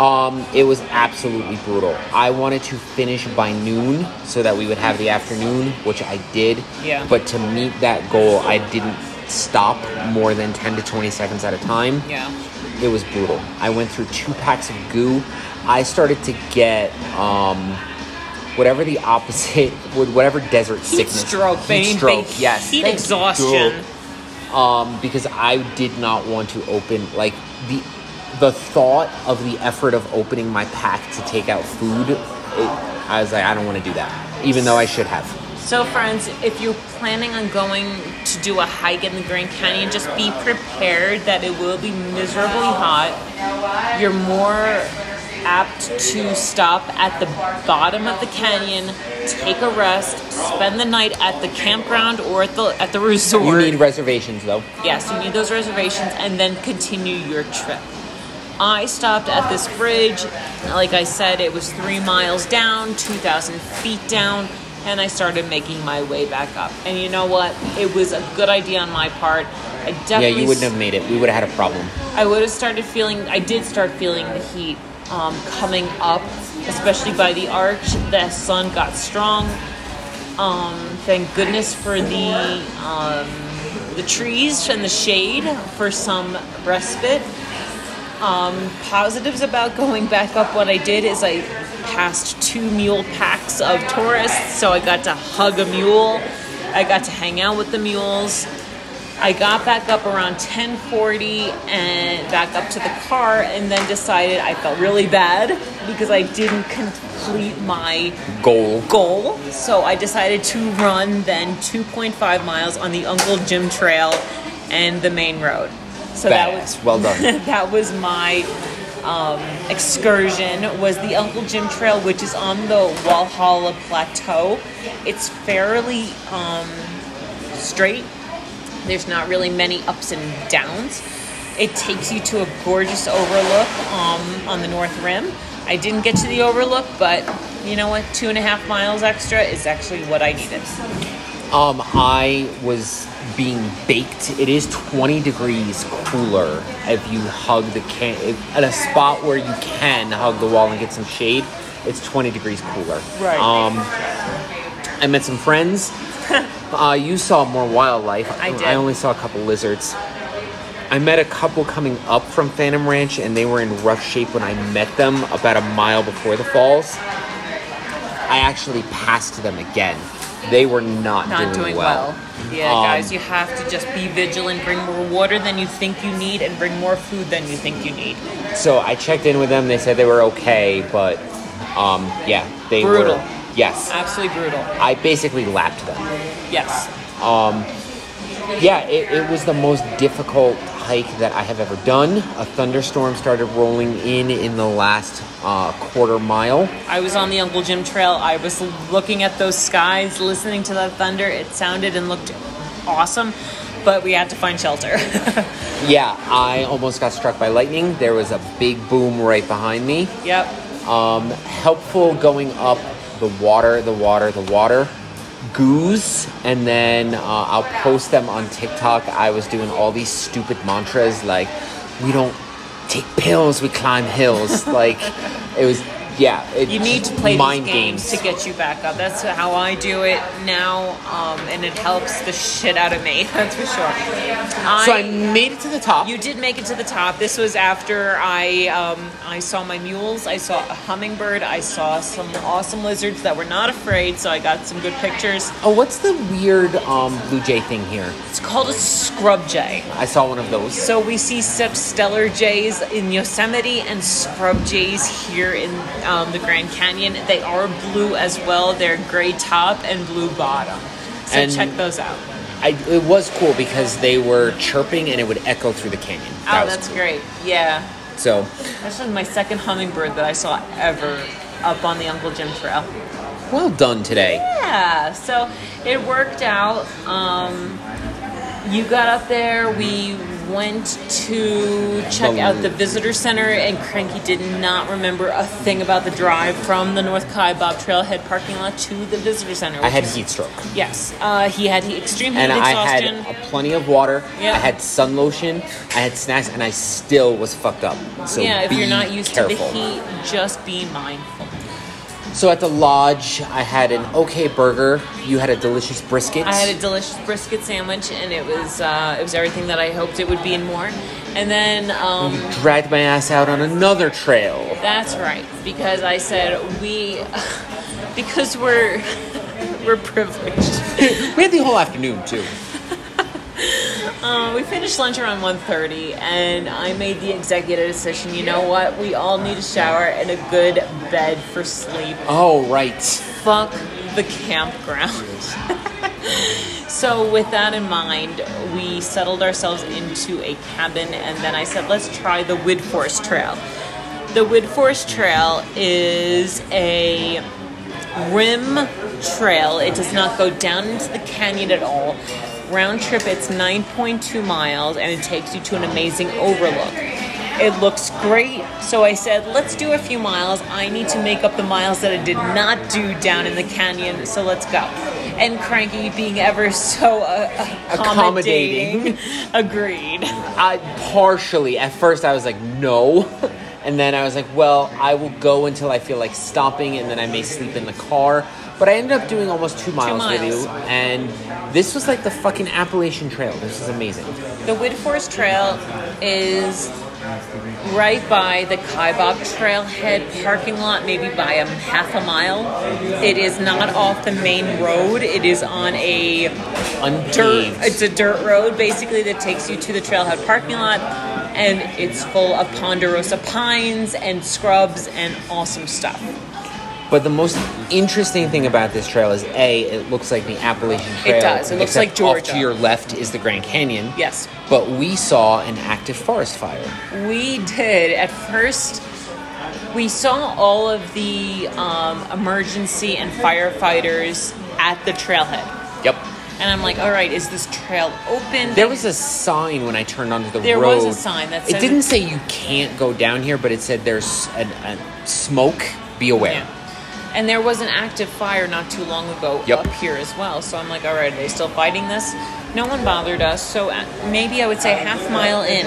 Um, it was absolutely brutal. I wanted to finish by noon so that we would have the afternoon, which I did. Yeah. But to meet that goal, I didn't stop more than 10 to 20 seconds at a time. Yeah. It was brutal. I went through two packs of goo. I started to get um, whatever the opposite, whatever desert Heat sickness. stroke, Heat baby. stroke, yes. Heat Thank exhaustion. you. Um, because I did not want to open like the the thought of the effort of opening my pack to take out food. It, I was like, I don't want to do that, even though I should have. So, friends, if you're planning on going to do a hike in the Grand Canyon, just be prepared that it will be miserably hot. You're more apt to stop at the bottom of the canyon, take a rest, spend the night at the campground or at the at the resort. You need reservations though. Yes, you need those reservations and then continue your trip. I stopped at this bridge. Like I said, it was three miles down, 2,000 feet down, and I started making my way back up. And you know what? It was a good idea on my part. I Yeah, definitely you wouldn't have made it. We would have had a problem. I would have started feeling, I did start feeling the heat um, coming up, especially by the arch. The sun got strong. Um, thank goodness for the um, the trees and the shade for some respite. Um, positives about going back up, what I did is I passed two mule packs of tourists, so I got to hug a mule. I got to hang out with the mules. I got back up around 10:40 and back up to the car, and then decided I felt really bad because I didn't complete my Goal. goal. So I decided to run then 2.5 miles on the Uncle Jim Trail and the main road. So that was Well done. that was my um, excursion was the Uncle Jim Trail, which is on the Walhalla Plateau. It's fairly um, straight. There's not really many ups and downs. It takes you to a gorgeous overlook um, on the North Rim. I didn't get to the overlook, but you know what? Two and a half miles extra is actually what I needed. Um, I was being baked. It is 20 degrees cooler if you hug the can if, at a spot where you can hug the wall and get some shade. It's 20 degrees cooler. Right. Um, I met some friends. uh, you saw more wildlife. I did. I only saw a couple lizards. I met a couple coming up from Phantom Ranch, and they were in rough shape when I met them about a mile before the falls. I actually passed them again. They were not, Not doing well. Yeah, Um, guys, you have to just be vigilant. Bring more water than you think you need, and bring more food than you think you need. So I checked in with them. They said they were okay, but um, yeah, they Brutal. were. Yes, Absolutely brutal. I basically lapped them. Yes. Um, Yeah, it, it was the most difficult hike that I have ever done. A thunderstorm started rolling in in the last uh, quarter mile. I was on the Uncle Jim Trail. I was looking at those skies, listening to that thunder. It sounded and looked awesome, but we had to find shelter. Yeah, I almost got struck by lightning. There was a big boom right behind me. yep. Um, helpful going up the water, the water, the water. Goose, and then uh, I'll post them on TikTok. I was doing all these stupid mantras like, we don't take pills, we climb hills. like it was, yeah. You need to play mind these games, to get you back up. That's how I do it now, um, and it helps the shit out of me. That's for sure. So I made it to the top. You did make it to the top. This was after I um, I saw my mules. I saw a hummingbird. I saw some awesome lizards that were not afraid. So I got some good pictures. oh, what's the weird um, blue jay thing here? It's called a scrub jay. I saw one of those. So we see such stellar jays in Yosemite and scrub jays here in um, the Grand Canyon. They are blue as well. They're gray top and blue bottom. So And- check those out. I, it was cool because they were chirping and it would echo through the canyon. That oh, that's cool. great. Yeah. So, was my second hummingbird that I saw ever up on the Uncle Jim Trail. well done today. Yeah, so it worked out. Um, you got up there. We went to check out the visitor center, and Cranky did not remember a thing about the drive from the North Kaibab Trailhead parking lot to the visitor center. I had is- heat stroke. Yes, uh, he had extreme heat And I had plenty of water. Yeah. I had sun lotion. I had snacks, and I still was fucked up. So yeah, if you're not used careful. to the heat, just be mindful. So at the lodge, I had an okay burger. You had a delicious brisket. I had a delicious brisket sandwich, and it was uh, it was everything that I hoped it would be and more. And then um, dragged my ass out on another trail. That's right, because I said we, because we're we're privileged. We had the whole afternoon too. Uh, we finished lunch around 1.30, and I made the executive decision. You know what? We all need a shower and a good bed for sleep. Oh right. Fuck the campground. so with that in mind, we settled ourselves into a cabin, and then I said, let's try the Widforss Trail. The Widforss Trail is a rim trail. It does not go down into the canyon at all. Round trip, it's 9.2 miles, and it takes you to an amazing overlook. It looks great, so I said, let's do a few miles. I need to make up the miles that I did not do down in the canyon, so let's go. And Cranky, being ever so uh, accommodating, agreed. I partially at first I was like no, and then I was like, well, I will go until I feel like stopping, and then I may sleep in the car. But I ended up doing almost two miles, with miles. you, and this was like the fucking Appalachian Trail. This is amazing. The Widforss Trail is right by the Kaibab Trailhead parking lot, maybe by a half a mile. It is not off the main road. It is on a dirt. It's a dirt road basically that takes you to the trailhead parking lot, and it's full of ponderosa pines and scrubs and awesome stuff. But the most interesting thing about this trail is a, it looks like the Appalachian Trail. It does. It looks like Georgia. Off to your left is the Grand Canyon. Yes. But we saw an active forest fire. We did. At first, we saw all of the um, emergency and firefighters at the trailhead. Yep. And I'm like, all right, is this trail open? There was a sign when I turned onto the There road. There was a sign that it didn't say you can't go down here, but it said there's a, a smoke. Be aware. Yeah. And there was an active fire not too long ago Yep. up here as well. So I'm like, all right, are they still fighting this? No one bothered us. So uh, maybe I would say half mile in,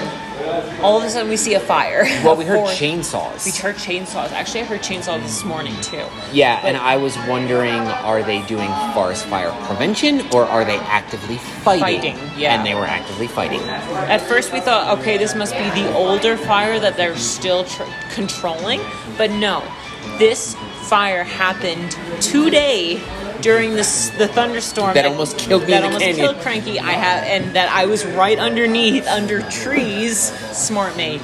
all of a sudden we see a fire. Well, we heard chainsaws. We heard chainsaws. Actually, I heard chainsaws this morning too. yeah, But- and I was wondering, are they doing forest fire prevention or are they actively fighting? Fighting, yeah. And they were actively fighting. At first, we thought, okay, this must be the older fire that they're still tr- controlling, but no, this fire happened today during this the thunderstorm That almost killed me That almost canyon. killed Cranky. I have, and that I was right underneath, under trees. Smart me,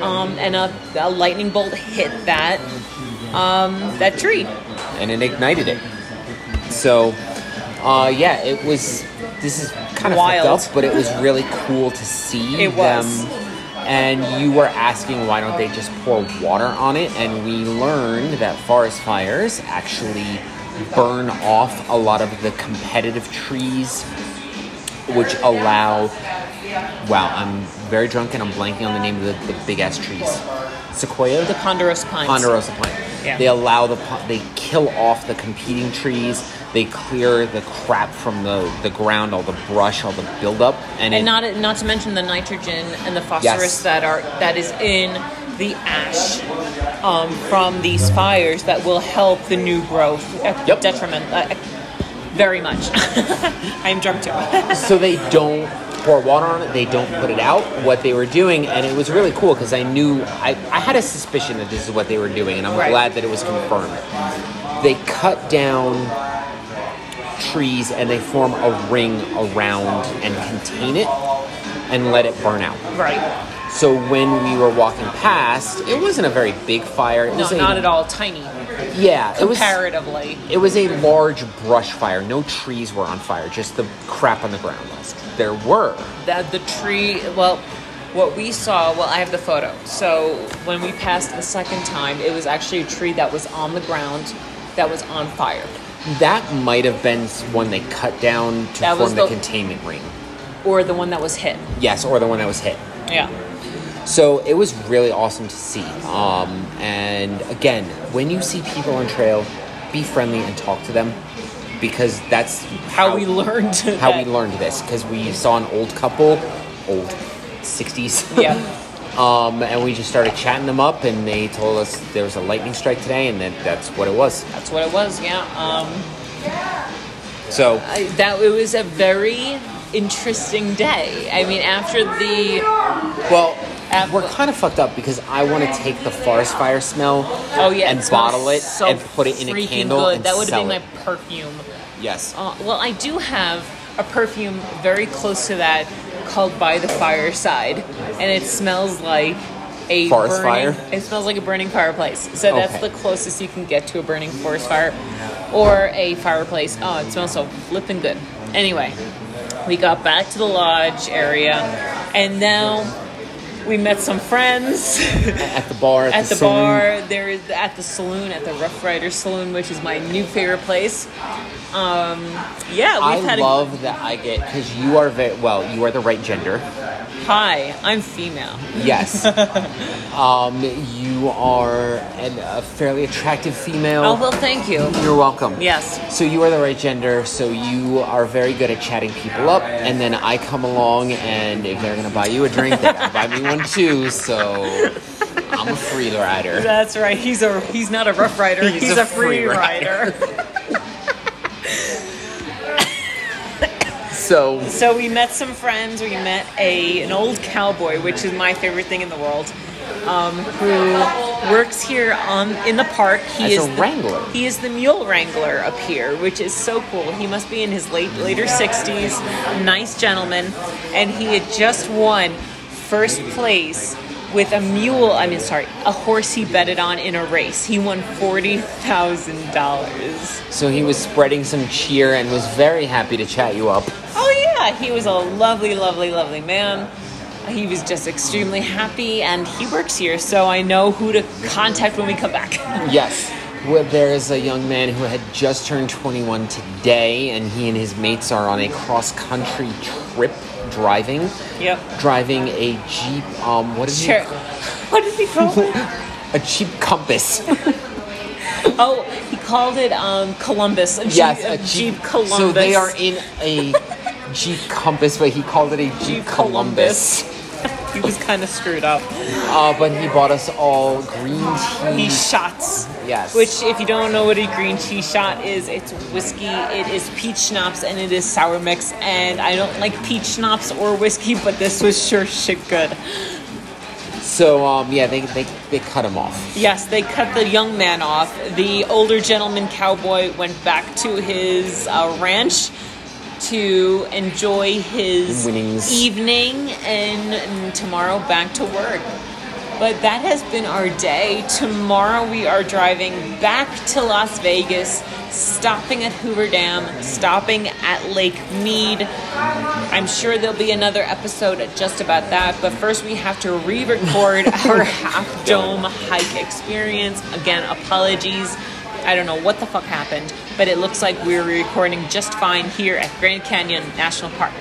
um, and a, a lightning bolt hit that um, that tree. and it ignited it. So, uh, yeah, it was. This is kind of Wild. fucked up, but it was really cool to see It was. them. And you were asking why don't they just pour water on it? And we learned that forest fires actually burn off a lot of the competitive trees, which allow. Wow, I'm very drunk and I'm blanking on the name of the, the big ass trees. Sequoia. The ponderosa pines. Ponderosa pine. Yeah. They allow the they kill off the competing trees They clear the crap from the, the ground, all the brush, all the buildup, and, and it, not not to mention the nitrogen and the phosphorus Yes. that are that is in the ash um, from these fires that will help the new growth at Yep. detriment uh, very much. I'm drunk too. so they don't pour water on it they don't put it out what they were doing and it was really cool because i knew I, I had a suspicion that this is what they were doing and i'm Right. glad that it was confirmed they cut down trees and they form a ring around and contain it and let it burn out. Right. so when we were walking past it wasn't a very big fire. It No, was a, not at all. Tiny. yeah it was Comparatively. it was a large brush fire. No trees were on fire just the crap on the ground. Was there were. That the tree well what we saw well i have the photo. So when we passed the second time it was actually a tree that was on the ground that was on fire That might have been one they cut down to That was form the, the- containment ring. or the one that was hit Yes, or the one that was hit. yeah So it was really awesome to see. Um, and again, when you see people on trail, be friendly and talk to them because that's how, we learned how that- we learned this. Because we saw an old couple, old, sixties. yeah um, and we just started chatting them up, and they told us there was a lightning strike today, and that that's what it was. that's what it was yeah um So I, that it was a very interesting day i mean after the Well, we're kind of fucked up because I want to take the forest fire smell oh yeah and it bottle it so and put it in a candle good. and that would have been it. my perfume Yes. Uh, well, I do have a perfume very close to that called By the Fireside, and it smells like a Forest burning, fire? It smells like a burning fireplace. So that's Okay. the closest you can get to a burning forest fire or a fireplace. Oh, it smells so flipping good. Anyway, we got back to the lodge area, and now we met some friends. At the bar. At, at the, saloon. bar. There is at the saloon at the Rough Rider Saloon, which is my new favorite place. Um, yeah, we've I love that I get because you are very well. You are the right gender. hi. I'm female. Yes. um, you are an, a fairly attractive female. Oh well, thank you. You're welcome. Yes. So you are the right gender. So you are very good at chatting people up, and then I come along, and if they're gonna buy you a drink, they buy me one too. So I'm a free rider. That's right. He's a he's not a Rough Rider. He's He's, a a, free, free rider. So so we met some friends. We met a an old cowboy, which is my favorite thing in the world. Um, who works here on in the park? He is a the- wrangler. He is the mule wrangler up here, which is so cool. He must be in his late later sixties. Nice gentleman, and he had just won first place with a mule. I mean, sorry, a horse he betted on in a race. He won forty thousand dollars. so he was spreading some cheer and was very happy to chat you up. Oh yeah, he was a lovely, lovely, lovely man. He was just extremely happy, and he works here, so I know who to contact when we come back. Yes. Well, there is a young man who had just turned 21 today, and he and his mates are on a cross country trip driving. yep. Driving a Jeep, um, what is Sure. it? What did he call it? A Jeep Compass. Oh, he called it um, Columbus. A Jeep, yes, a Jeep, Columbus. So they are in a Jeep Compass, but he called it a Jeep, Jeep Columbus. Columbus. he was kind of screwed up. Uh, but he bought us all green tea. He shots. Yes. Which, if you don't know what a green tea shot is, it's whiskey, it is peach schnapps, and it is sour mix. And I don't like peach schnapps or whiskey, but this was sure shit good. So um, yeah, they, they they cut him off. Yes, they cut the young man off. The older gentleman cowboy went back to his uh, ranch to enjoy his Winnings. evening and, and tomorrow back to work. But that has been our day. Tomorrow we are driving back to Las Vegas, stopping at Hoover Dam, stopping at Lake Mead. I'm sure there'll be another episode just about that, but first we have to re record our half dome hike experience. Again, apologies. I don't know what the fuck happened, but it looks like we're recording just fine here at Grand Canyon National Park.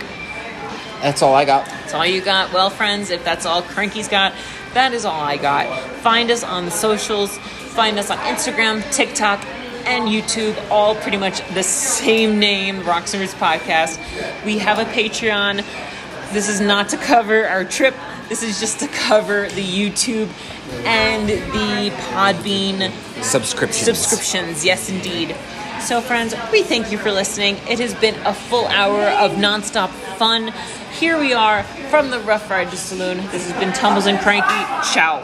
That's all I got. That's all you got. Well, friends, if that's all Cranky's got, that is all I got. Find us on the socials. Find us on Instagram, TikTok, and YouTube, all pretty much the same name, Rocks and Roots Podcast. We have a Patreon. This is not to cover our trip. This is just to cover the YouTube and the Podbean Subscriptions. subscriptions. Yes, indeed. So, friends, we thank you for listening. It has been a full hour of nonstop fun. Here we are from the Rough Riders Saloon. This has been Tumbles and Cranky. Ciao.